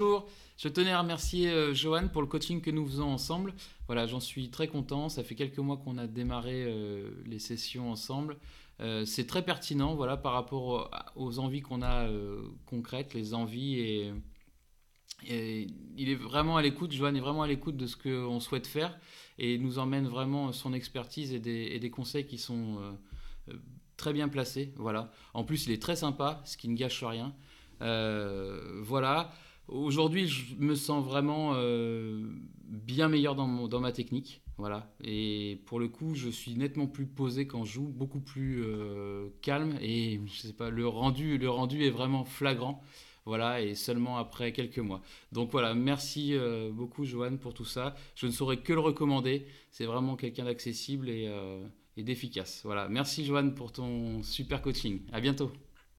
Bonjour, je tenais à remercier euh, Johan pour le coaching que nous faisons ensemble. Voilà, j'en suis très content. Ça fait quelques mois qu'on a démarré euh, les sessions ensemble. Euh, c'est très pertinent, voilà, par rapport aux envies qu'on a concrètes, les envies et, il est vraiment à l'écoute. Johan est vraiment à l'écoute de ce qu'on souhaite faire et nous emmène vraiment son expertise et des, et des conseils qui sont très bien placés. Voilà. En plus, il est très sympa, ce qui ne gâche rien. voilà. Aujourd'hui, je me sens vraiment euh, bien meilleur dans, ma technique. Voilà. Et pour le coup, je suis nettement plus posé quand je joue, beaucoup plus euh, calme. Et je sais pas, le rendu, le rendu est vraiment flagrant. Voilà, et seulement après quelques mois. Donc voilà, merci euh, beaucoup Joanne pour tout ça. Je ne saurais que le recommander. C'est vraiment quelqu'un d'accessible et, d'efficace. Voilà, merci Joanne pour ton super coaching. À bientôt.